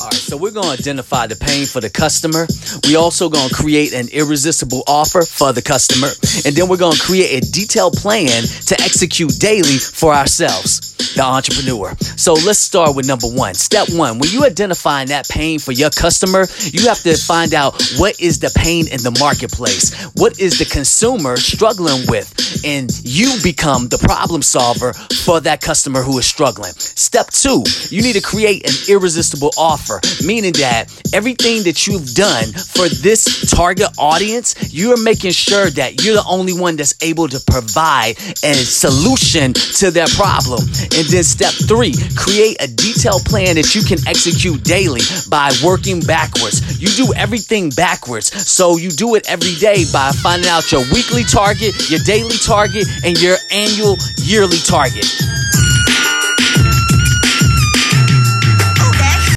All right, so we're going to identify the pain for the customer. We also going to create an irresistible offer for the customer, and then we're going to create a detailed plan to execute daily for ourselves, the entrepreneur. So let's start with number one. Step one: when you identifying that pain for your customer, you have to find out what is the pain in the marketplace. What is the consumer struggling with, and you become the problem solver for that customer who is struggling. Step two: you need to create an irresistible offer, meaning that everything that you've done for this target audience, you're making sure that you're the only one that's able to provide a solution to their problem. And then step three, create a detailed plan that you can execute daily by working backwards. You do everything backwards. So you do it every day by finding out your weekly target, your daily target, and your annual yearly target.